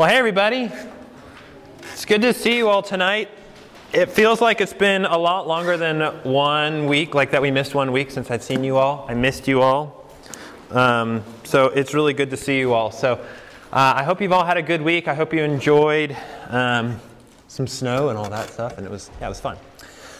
Well, hey, everybody. It's good to see you all tonight. It feels like it's been a lot longer than one week, like that we missed one week since I'd seen you all. I missed you all. Um, so it's really good to see you all. So uh, I hope you've all had a good week. I hope you enjoyed um, some snow and all that stuff, and it was yeah, it was fun.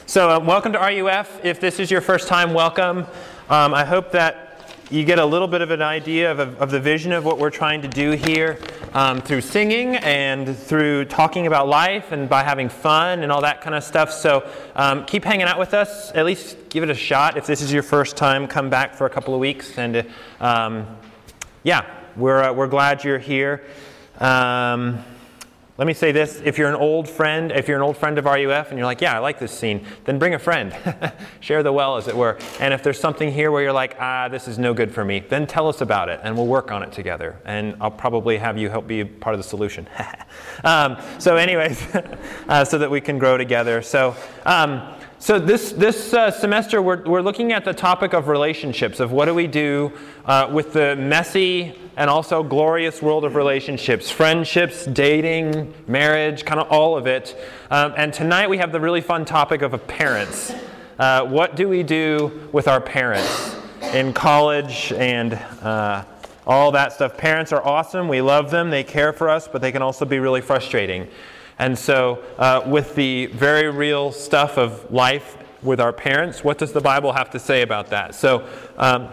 So uh, welcome to RUF. If this is your first time, welcome. Um, I hope that you get a little bit of an idea of, of the vision of what we're trying to do here um, through singing and through talking about life and by having fun and all that kind of stuff. So um, keep hanging out with us. At least give it a shot. If this is your first time, come back for a couple of weeks. And um, yeah, we're, uh, we're glad you're here. Let me say this if you're an old friend, if you're an old friend of RUF and you're like, yeah, I like this scene, then bring a friend. Share the well, as it were. And if there's something here where you're like, ah, this is no good for me, then tell us about it and we'll work on it together. And I'll probably have you help be part of the solution. um, so, anyways, uh, so that we can grow together. So, um, so this, this uh, semester, we're, we're looking at the topic of relationships, of what do we do uh, with the messy and also glorious world of relationships, friendships, dating, marriage, kind of all of it. Um, and tonight we have the really fun topic of parents. Uh, what do we do with our parents in college and uh, all that stuff? Parents are awesome. We love them. They care for us, but they can also be really frustrating. And so, uh, with the very real stuff of life with our parents, what does the Bible have to say about that? So, um,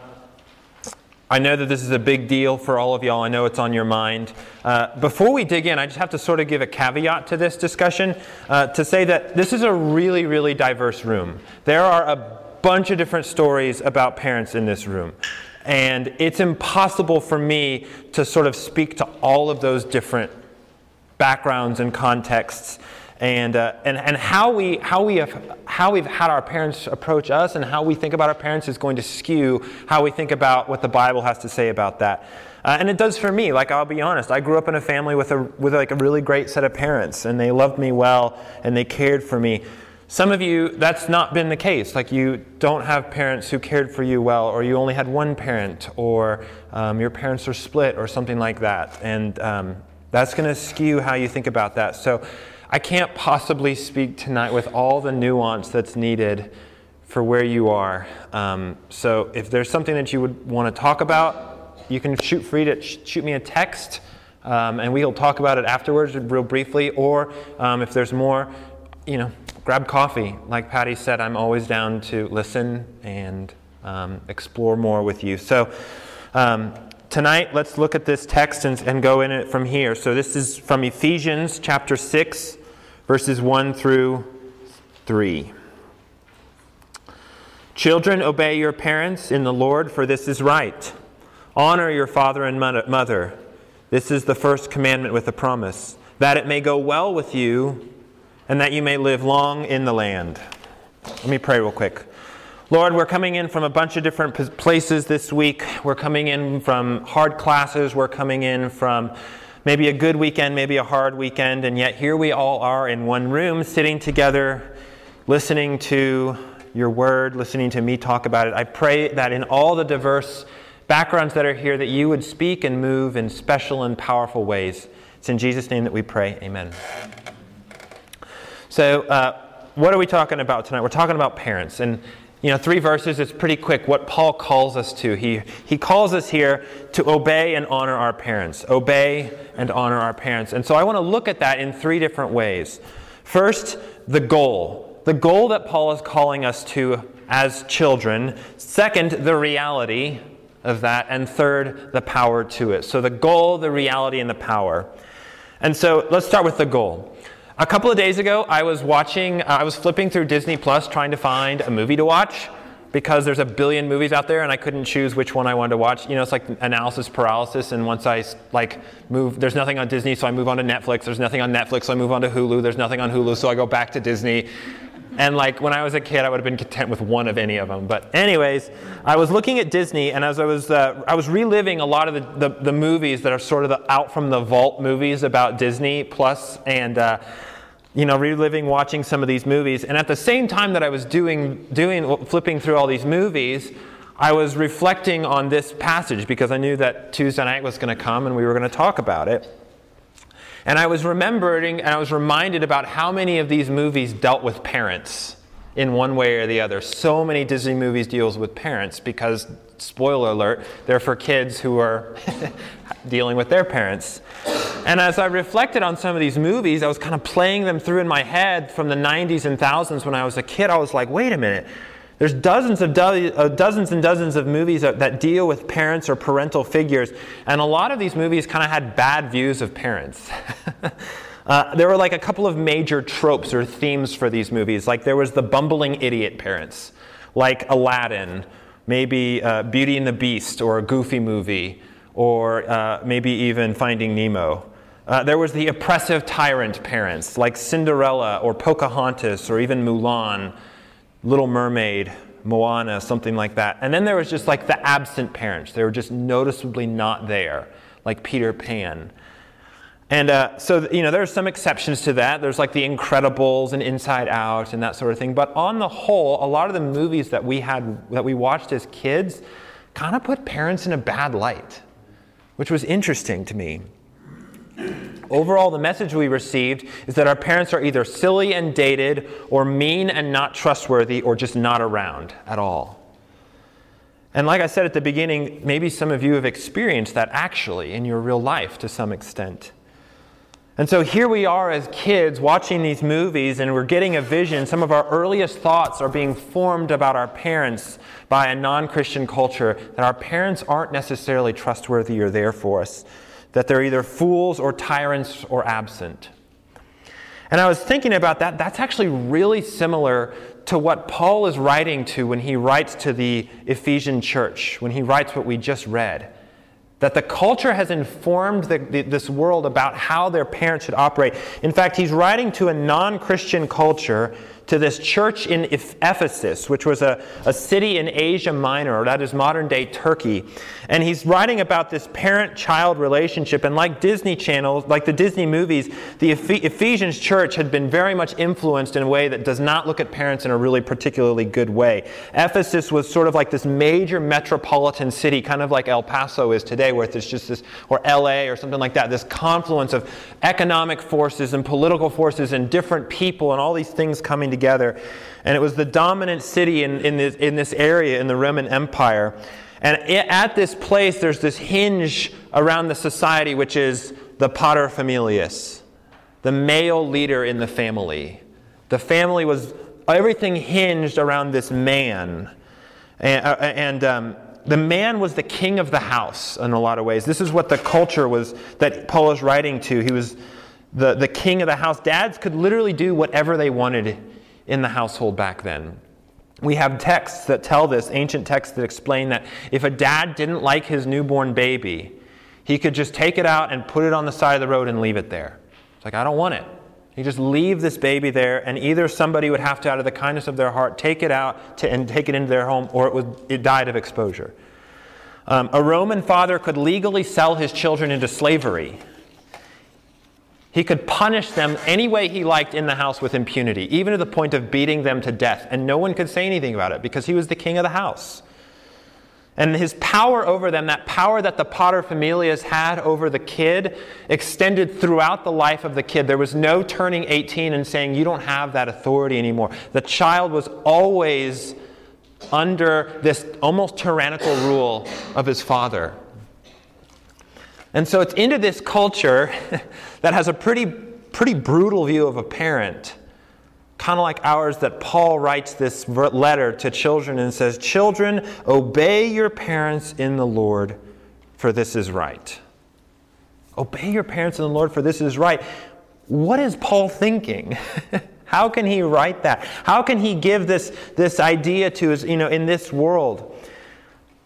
I know that this is a big deal for all of y'all. I know it's on your mind. Uh, before we dig in, I just have to sort of give a caveat to this discussion uh, to say that this is a really, really diverse room. There are a bunch of different stories about parents in this room. And it's impossible for me to sort of speak to all of those different backgrounds and contexts and, uh, and, and how, we, how, we have, how we've had our parents approach us and how we think about our parents is going to skew how we think about what the Bible has to say about that. Uh, and it does for me. Like I'll be honest, I grew up in a family with a with like a really great set of parents, and they loved me well and they cared for me. Some of you, that's not been the case. Like you don't have parents who cared for you well, or you only had one parent, or um, your parents are split, or something like that. And um, that's going to skew how you think about that. So I can't possibly speak tonight with all the nuance that's needed for where you are. Um, so if there's something that you would want to talk about, you can shoot free to sh- shoot me a text. Um, and we'll talk about it afterwards, real briefly. Or um, if there's more, you know, grab coffee. Like Patty said, I'm always down to listen and um, explore more with you. So, um, tonight, let's look at this text and, and go in it from here. So, this is from Ephesians chapter 6, verses 1 through 3. Children, obey your parents in the Lord, for this is right. Honor your father and mother. This is the first commandment with a promise, that it may go well with you and that you may live long in the land. Let me pray real quick. Lord, we're coming in from a bunch of different places this week. We're coming in from hard classes. We're coming in from maybe a good weekend, maybe a hard weekend, and yet here we all are in one room, sitting together, listening to your word, listening to me talk about it. I pray that in all the diverse backgrounds that are here, that you would speak and move in special and powerful ways. It's in Jesus' name that we pray. Amen. So, uh, what are we talking about tonight? We're talking about parents. And you know, three verses, it's pretty quick what Paul calls us to. He, he calls us here to obey and honor our parents. Obey and honor our parents. And so I want to look at that in three different ways. First, the goal. The goal that Paul is calling us to as children. Second, the reality of that. And third, the power to it. So the goal, the reality, and the power. And so let's start with the goal. A couple of days ago, I was watching, uh, I was flipping through Disney Plus trying to find a movie to watch because there's a billion movies out there and I couldn't choose which one I wanted to watch. You know, it's like analysis paralysis. And once I like move, there's nothing on Disney, so I move on to Netflix. There's nothing on Netflix, so I move on to Hulu. There's nothing on Hulu, so I go back to Disney. And like when I was a kid, I would have been content with one of any of them. But anyways, I was looking at Disney, and as I was, uh, I was reliving a lot of the, the, the, movies that are sort of the, out from the vault movies about Disney Plus, and uh, you know, reliving watching some of these movies. And at the same time that I was doing, doing flipping through all these movies, I was reflecting on this passage because I knew that Tuesday night was going to come and we were going to talk about it. And I was remembering and I was reminded about how many of these movies dealt with parents in one way or the other. So many Disney movies deals with parents because spoiler alert, they're for kids who are dealing with their parents. And as I reflected on some of these movies, I was kind of playing them through in my head from the 90s and thousands when I was a kid. I was like, wait a minute. There's dozens of do- uh, dozens and dozens of movies that, that deal with parents or parental figures, and a lot of these movies kind of had bad views of parents. uh, there were like a couple of major tropes or themes for these movies. Like there was the bumbling idiot parents, like Aladdin, maybe uh, Beauty and the Beast, or a Goofy movie, or uh, maybe even Finding Nemo. Uh, there was the oppressive tyrant parents, like Cinderella or Pocahontas or even Mulan. Little Mermaid, Moana, something like that. And then there was just like the absent parents. They were just noticeably not there, like Peter Pan. And uh, so, you know, there's some exceptions to that. There's like The Incredibles and Inside Out and that sort of thing. But on the whole, a lot of the movies that we had, that we watched as kids, kind of put parents in a bad light, which was interesting to me. Overall, the message we received is that our parents are either silly and dated, or mean and not trustworthy, or just not around at all. And like I said at the beginning, maybe some of you have experienced that actually in your real life to some extent. And so here we are as kids watching these movies, and we're getting a vision. Some of our earliest thoughts are being formed about our parents by a non Christian culture, that our parents aren't necessarily trustworthy or there for us that they're either fools or tyrants or absent. And I was thinking about that. That's actually really similar to what Paul is writing to when he writes to the Ephesian church, when he writes what we just read. That the culture has informed the, the, this world about how their parents should operate. In fact, he's writing to a non Christian culture to this church in Ephesus, which was a, a city in Asia Minor, or that is modern day Turkey. And he's writing about this parent child relationship. And like Disney channels, like the Disney movies, the Ephesians church had been very much influenced in a way that does not look at parents in a really particularly good way. Ephesus was sort of like this major metropolitan city, kind of like El Paso is today, where there's just this, or LA or something like that, this confluence of economic forces and political forces and different people and all these things coming together. And it was the dominant city in, in, this, in this area in the Roman Empire. And at this place, there's this hinge around the society, which is the paterfamilias, the male leader in the family. The family was, everything hinged around this man. And, and um, the man was the king of the house in a lot of ways. This is what the culture was that Paul is writing to. He was the, the king of the house. Dads could literally do whatever they wanted in the household back then. We have texts that tell this, ancient texts that explain that if a dad didn't like his newborn baby, he could just take it out and put it on the side of the road and leave it there. It's like, I don't want it. You just leave this baby there, and either somebody would have to, out of the kindness of their heart, take it out to, and take it into their home, or it, would, it died of exposure. Um, a Roman father could legally sell his children into slavery he could punish them any way he liked in the house with impunity, even to the point of beating them to death, and no one could say anything about it because he was the king of the house. And his power over them, that power that the paterfamilias had over the kid, extended throughout the life of the kid. There was no turning 18 and saying, You don't have that authority anymore. The child was always under this almost tyrannical rule of his father. And so it's into this culture that has a pretty, pretty brutal view of a parent, kind of like ours, that Paul writes this letter to children and says, Children, obey your parents in the Lord, for this is right. Obey your parents in the Lord, for this is right. What is Paul thinking? How can he write that? How can he give this, this idea to us, you know, in this world?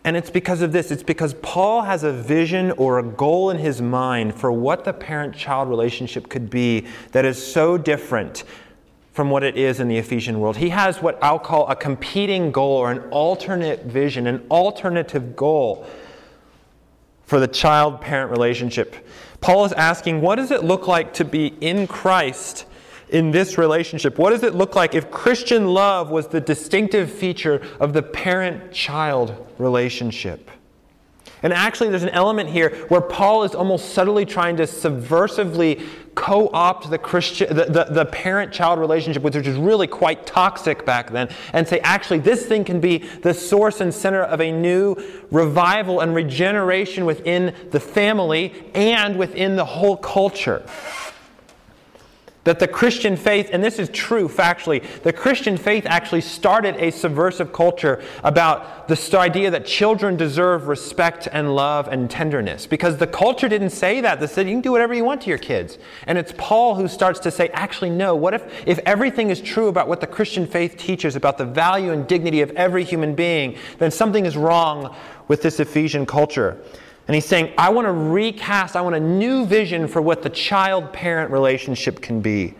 And it's because of this. It's because Paul has a vision or a goal in his mind for what the parent child relationship could be that is so different from what it is in the Ephesian world. He has what I'll call a competing goal or an alternate vision, an alternative goal for the child parent relationship. Paul is asking, what does it look like to be in Christ in this relationship? What does it look like if Christian love was the distinctive feature of the parent child relationship? And actually, there's an element here where Paul is almost subtly trying to subversively co opt the, Christian, the, the, the parent child relationship, which was really quite toxic back then, and say, actually, this thing can be the source and center of a new revival and regeneration within the family and within the whole culture. That the Christian faith, and this is true factually, the Christian faith actually started a subversive culture about this idea that children deserve respect and love and tenderness. Because the culture didn't say that. They said, you can do whatever you want to your kids. And it's Paul who starts to say, actually, no. What if, if everything is true about what the Christian faith teaches about the value and dignity of every human being, then something is wrong with this Ephesian culture. And he's saying, I want to recast, I want a new vision for what the child parent relationship can be.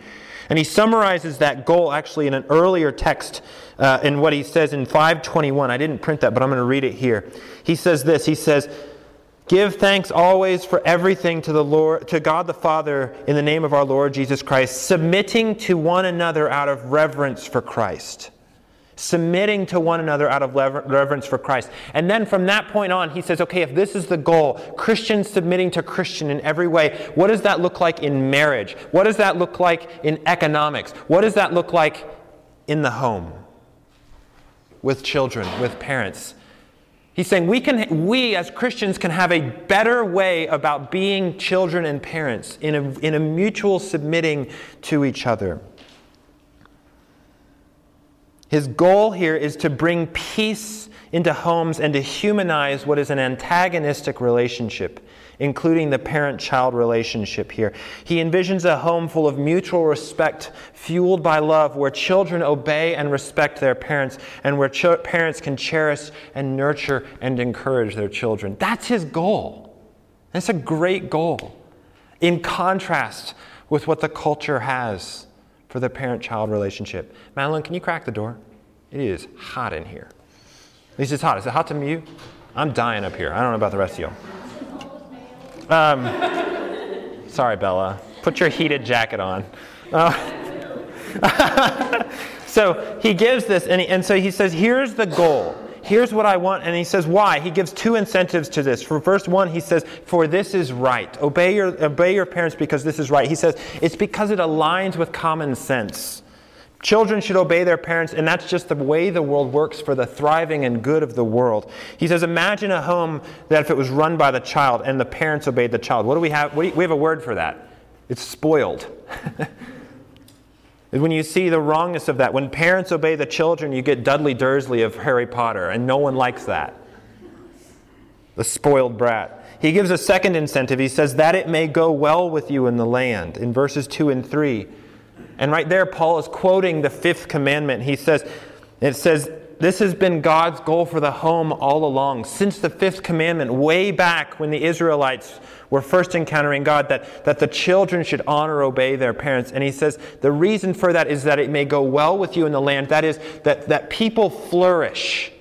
And he summarizes that goal actually in an earlier text uh, in what he says in 521. I didn't print that, but I'm going to read it here. He says this He says, Give thanks always for everything to the Lord to God the Father in the name of our Lord Jesus Christ, submitting to one another out of reverence for Christ submitting to one another out of reverence for Christ. And then from that point on, he says, okay, if this is the goal, Christians submitting to Christian in every way, what does that look like in marriage? What does that look like in economics? What does that look like in the home? With children, with parents. He's saying we can we as Christians can have a better way about being children and parents in a, in a mutual submitting to each other. His goal here is to bring peace into homes and to humanize what is an antagonistic relationship, including the parent child relationship here. He envisions a home full of mutual respect, fueled by love, where children obey and respect their parents, and where ch- parents can cherish and nurture and encourage their children. That's his goal. That's a great goal, in contrast with what the culture has for the parent child relationship. Madeline, can you crack the door? It is hot in here. At least it's hot. Is it hot to you? I'm dying up here. I don't know about the rest of you. Um, sorry, Bella. Put your heated jacket on. Uh, so he gives this, and, he, and so he says, here's the goal here's what I want. And he says, why? He gives two incentives to this. For verse one, he says, for this is right. Obey your, obey your parents because this is right. He says, it's because it aligns with common sense. Children should obey their parents, and that's just the way the world works for the thriving and good of the world. He says, Imagine a home that if it was run by the child and the parents obeyed the child. What do we have? We have a word for that. It's spoiled. when you see the wrongness of that. When parents obey the children, you get Dudley Dursley of Harry Potter, and no one likes that. The spoiled brat. He gives a second incentive. He says, That it may go well with you in the land, in verses 2 and 3. And right there, Paul is quoting the fifth commandment. He says, It says, this has been God's goal for the home all along, since the fifth commandment, way back when the Israelites were first encountering God, that, that the children should honor, obey their parents. And he says the reason for that is that it may go well with you in the land. That is, that, that people flourish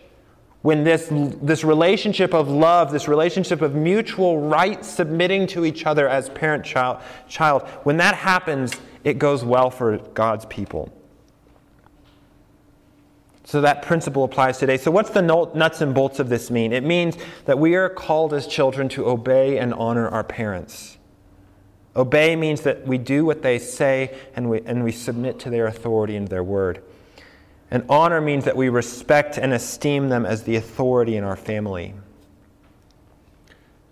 when this, this relationship of love, this relationship of mutual right submitting to each other as parent child, child, when that happens, it goes well for God's people. So that principle applies today. So, what's the nuts and bolts of this mean? It means that we are called as children to obey and honor our parents. Obey means that we do what they say and we, and we submit to their authority and their word. And honor means that we respect and esteem them as the authority in our family.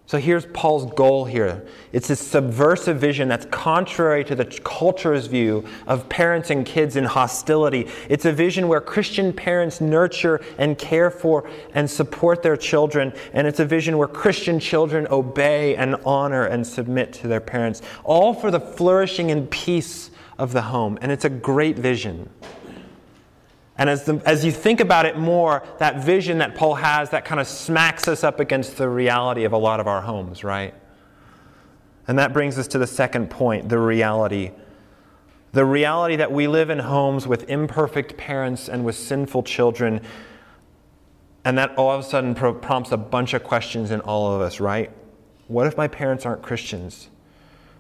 So here's Paul's goal here. It's a subversive vision that's contrary to the culture's view of parents and kids in hostility. It's a vision where Christian parents nurture and care for and support their children. And it's a vision where Christian children obey and honor and submit to their parents, all for the flourishing and peace of the home. And it's a great vision. And as, the, as you think about it more, that vision that Paul has, that kind of smacks us up against the reality of a lot of our homes, right? And that brings us to the second point the reality. The reality that we live in homes with imperfect parents and with sinful children. And that all of a sudden prompts a bunch of questions in all of us, right? What if my parents aren't Christians?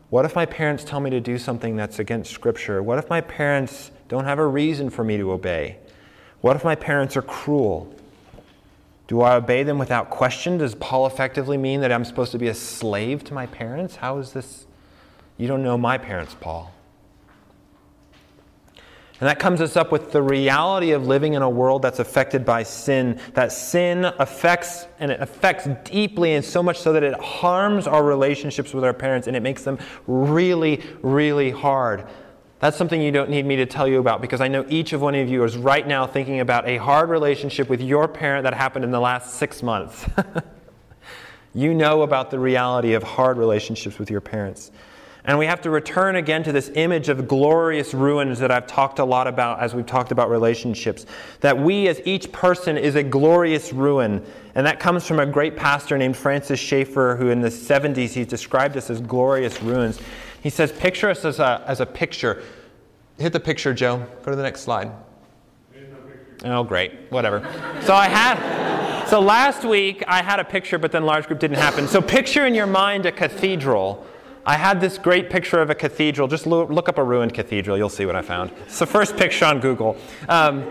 What if my parents tell me to do something that's against Scripture? What if my parents don't have a reason for me to obey? What if my parents are cruel? Do I obey them without question? Does Paul effectively mean that I'm supposed to be a slave to my parents? How is this? You don't know my parents, Paul. And that comes us up with the reality of living in a world that's affected by sin. That sin affects, and it affects deeply, and so much so that it harms our relationships with our parents and it makes them really, really hard. That's something you don't need me to tell you about because I know each of one of you is right now thinking about a hard relationship with your parent that happened in the last six months. you know about the reality of hard relationships with your parents. And we have to return again to this image of glorious ruins that I've talked a lot about as we've talked about relationships. That we, as each person, is a glorious ruin. And that comes from a great pastor named Francis Schaeffer, who in the 70s he described us as glorious ruins. He says, Picture us as a, as a picture. Hit the picture, Joe. Go to the next slide. Oh, great. Whatever. so I had. So last week I had a picture, but then large group didn't happen. So picture in your mind a cathedral I had this great picture of a cathedral. Just look up a ruined cathedral, you'll see what I found. It's the first picture on Google. Um,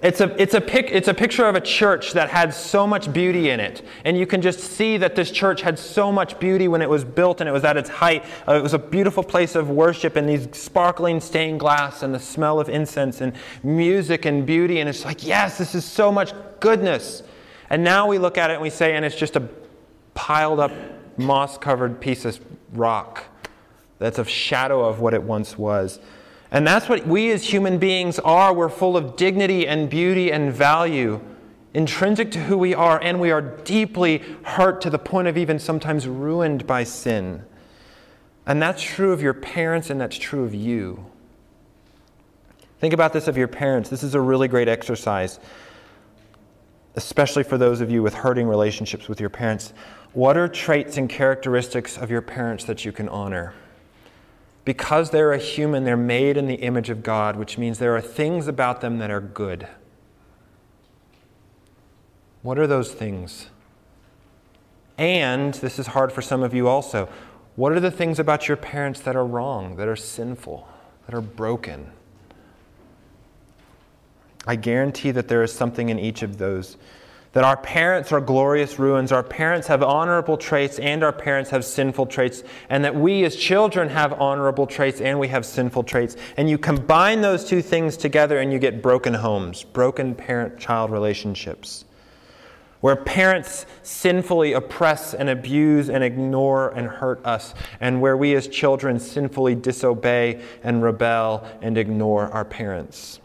it's a, it's, a pic, it's a picture of a church that had so much beauty in it. And you can just see that this church had so much beauty when it was built and it was at its height. Uh, it was a beautiful place of worship and these sparkling stained glass and the smell of incense and music and beauty. And it's like, yes, this is so much goodness. And now we look at it and we say, and it's just a piled up moss covered piece of rock that's a shadow of what it once was. And that's what we as human beings are. We're full of dignity and beauty and value, intrinsic to who we are, and we are deeply hurt to the point of even sometimes ruined by sin. And that's true of your parents, and that's true of you. Think about this of your parents. This is a really great exercise, especially for those of you with hurting relationships with your parents. What are traits and characteristics of your parents that you can honor? Because they're a human, they're made in the image of God, which means there are things about them that are good. What are those things? And, this is hard for some of you also, what are the things about your parents that are wrong, that are sinful, that are broken? I guarantee that there is something in each of those that our parents are glorious ruins, our parents have honorable traits, and our parents have sinful traits, and that we as children have honorable traits and we have sinful traits. And you combine those two things together and you get broken homes, broken parent child relationships, where parents sinfully oppress and abuse and ignore and hurt us, and where we as children sinfully disobey and rebel and ignore our parents.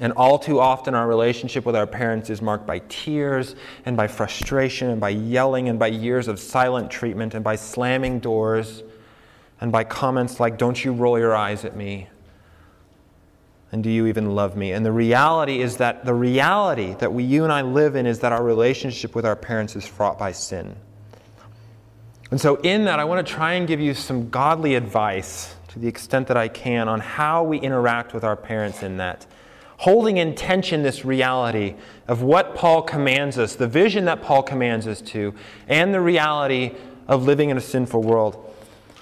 And all too often, our relationship with our parents is marked by tears and by frustration and by yelling and by years of silent treatment and by slamming doors and by comments like, Don't you roll your eyes at me? And do you even love me? And the reality is that the reality that we, you and I live in is that our relationship with our parents is fraught by sin. And so, in that, I want to try and give you some godly advice to the extent that I can on how we interact with our parents in that holding in tension this reality of what Paul commands us, the vision that Paul commands us to, and the reality of living in a sinful world.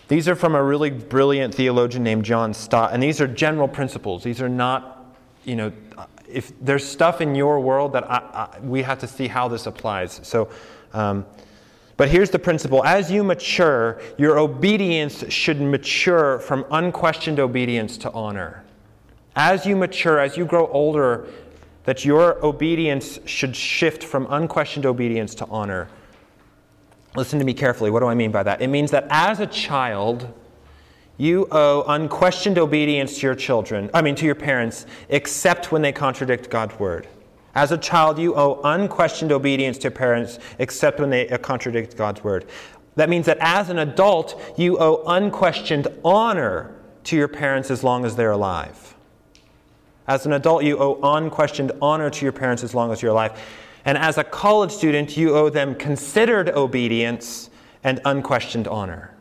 These are from a really brilliant theologian named John Stott, and these are general principles. These are not, you know, if there's stuff in your world that I, I, we have to see how this applies. So, um, but here's the principle as you mature, your obedience should mature from unquestioned obedience to honor as you mature, as you grow older, that your obedience should shift from unquestioned obedience to honor. Listen to me carefully. What do I mean by that? It means that as a child, you owe unquestioned obedience to your children, I mean to your parents, except when they contradict God's word. As a child, you owe unquestioned obedience to parents, except when they contradict God's word. That means that as an adult, you owe unquestioned honor to your parents as long as they're alive. As an adult, you owe unquestioned honor to your parents as long as you're alive. And as a college student, you owe them considered obedience and unquestioned honor.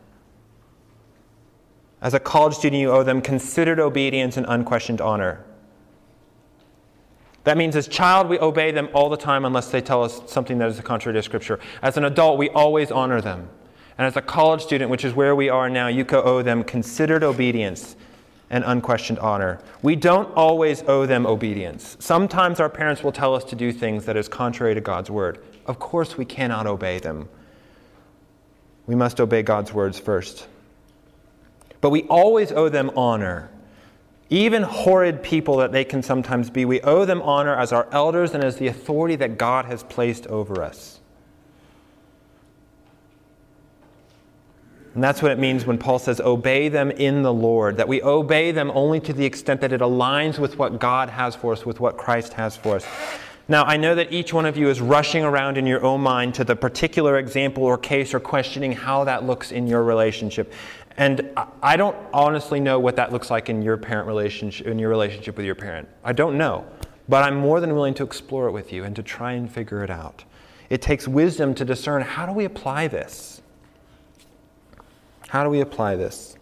As a college student, you owe them considered obedience and unquestioned honor. That means as child, we obey them all the time unless they tell us something that is contrary to Scripture. As an adult, we always honor them. And as a college student, which is where we are now, you owe them considered obedience and unquestioned honor. We don't always owe them obedience. Sometimes our parents will tell us to do things that is contrary to God's word. Of course, we cannot obey them. We must obey God's words first. But we always owe them honor. Even horrid people that they can sometimes be, we owe them honor as our elders and as the authority that God has placed over us. And that's what it means when Paul says, obey them in the Lord, that we obey them only to the extent that it aligns with what God has for us, with what Christ has for us. Now, I know that each one of you is rushing around in your own mind to the particular example or case or questioning how that looks in your relationship. And I don't honestly know what that looks like in your parent relationship, in your relationship with your parent. I don't know. But I'm more than willing to explore it with you and to try and figure it out. It takes wisdom to discern how do we apply this? How do we apply this?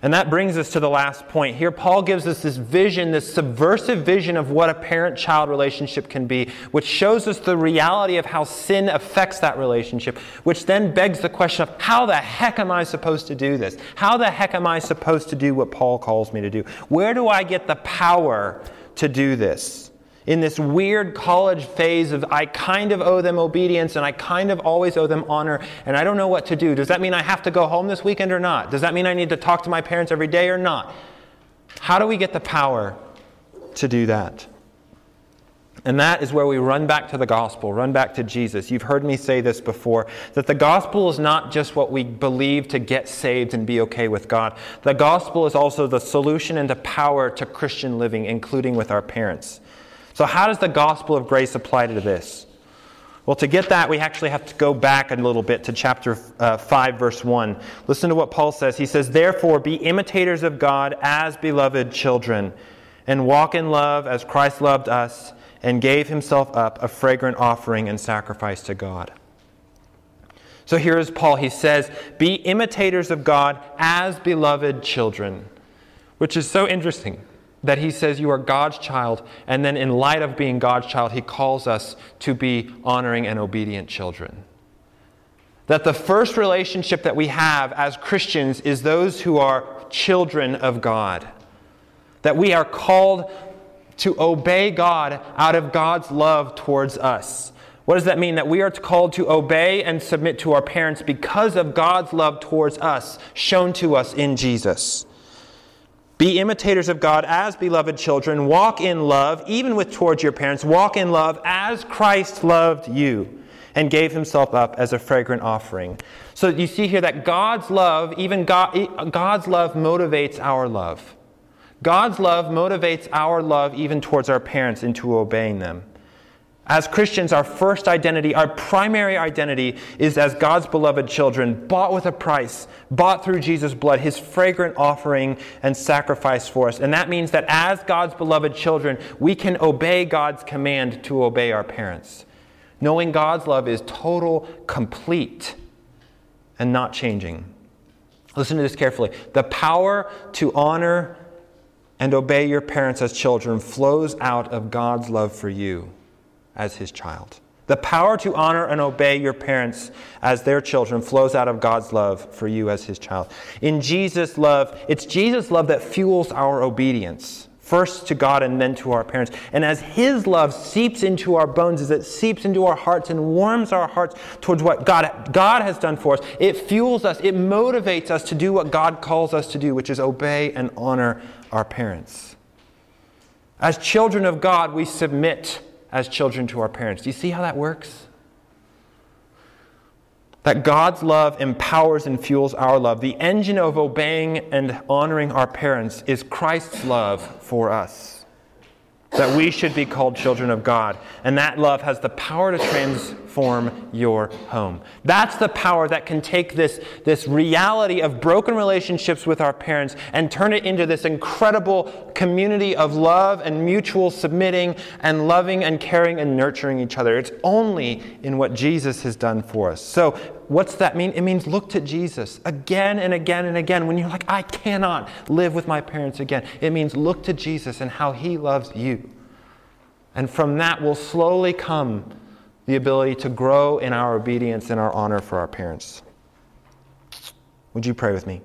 And that brings us to the last point. Here, Paul gives us this vision, this subversive vision of what a parent child relationship can be, which shows us the reality of how sin affects that relationship, which then begs the question of how the heck am I supposed to do this? How the heck am I supposed to do what Paul calls me to do? Where do I get the power to do this? In this weird college phase of I kind of owe them obedience and I kind of always owe them honor and I don't know what to do. Does that mean I have to go home this weekend or not? Does that mean I need to talk to my parents every day or not? How do we get the power to do that? And that is where we run back to the gospel, run back to Jesus. You've heard me say this before that the gospel is not just what we believe to get saved and be okay with God. The gospel is also the solution and the power to Christian living, including with our parents. So, how does the gospel of grace apply to this? Well, to get that, we actually have to go back a little bit to chapter uh, 5, verse 1. Listen to what Paul says. He says, Therefore, be imitators of God as beloved children, and walk in love as Christ loved us and gave himself up a fragrant offering and sacrifice to God. So here is Paul. He says, Be imitators of God as beloved children, which is so interesting that he says you are God's child, and then in light of being God's child, he calls us to be honoring and obedient children. That the first relationship that we have as Christians is those who are children of God. That we are called to obey God out of God's love towards us. What does that mean? That we are called to obey and submit to our parents because of God's love towards us, shown to us in Jesus. Be imitators of God as beloved children. Walk in love, even with towards your parents. Walk in love as Christ loved you and gave himself up as a fragrant offering. So you see here that God's love, even God, God's love motivates our love. God's love motivates our love even towards our parents into obeying them. As Christians, our first identity, our primary identity, is as God's beloved children, bought with a price, bought through Jesus' blood, his fragrant offering and sacrifice for us. And that means that as God's beloved children, we can obey God's command to obey our parents. Knowing God's love is total, complete, and not changing. Listen to this carefully. The power to honor and obey your parents as children flows out of God's love for you as his child. The power to honor and obey your parents as their children flows out of God's love for you as his child. In Jesus' love, it's Jesus' love that fuels our obedience, first to God and then to our parents. And as his love seeps into our bones, as it seeps into our hearts and warms our hearts towards what God, God has done for us, it fuels us, it motivates us to do what God calls us to do, which is obey and honor our parents. As children of God, we submit as children to our parents. Do you see how that works? That God's love empowers and fuels our love. The engine of obeying and honoring our parents is Christ's love for us that we should be called children of God. And that love has the power to transform your home. That's the power that can take this, this reality of broken relationships with our parents and turn it into this incredible community of love and mutual submitting and loving and caring and nurturing each other. It's only in what Jesus has done for us. So, what's that mean? It means look to Jesus again and again and again. When you're like, I cannot live with my parents again, it means look to Jesus and how he loves you. And from that will slowly come the ability to grow in our obedience and our honor for our parents. Would you pray with me?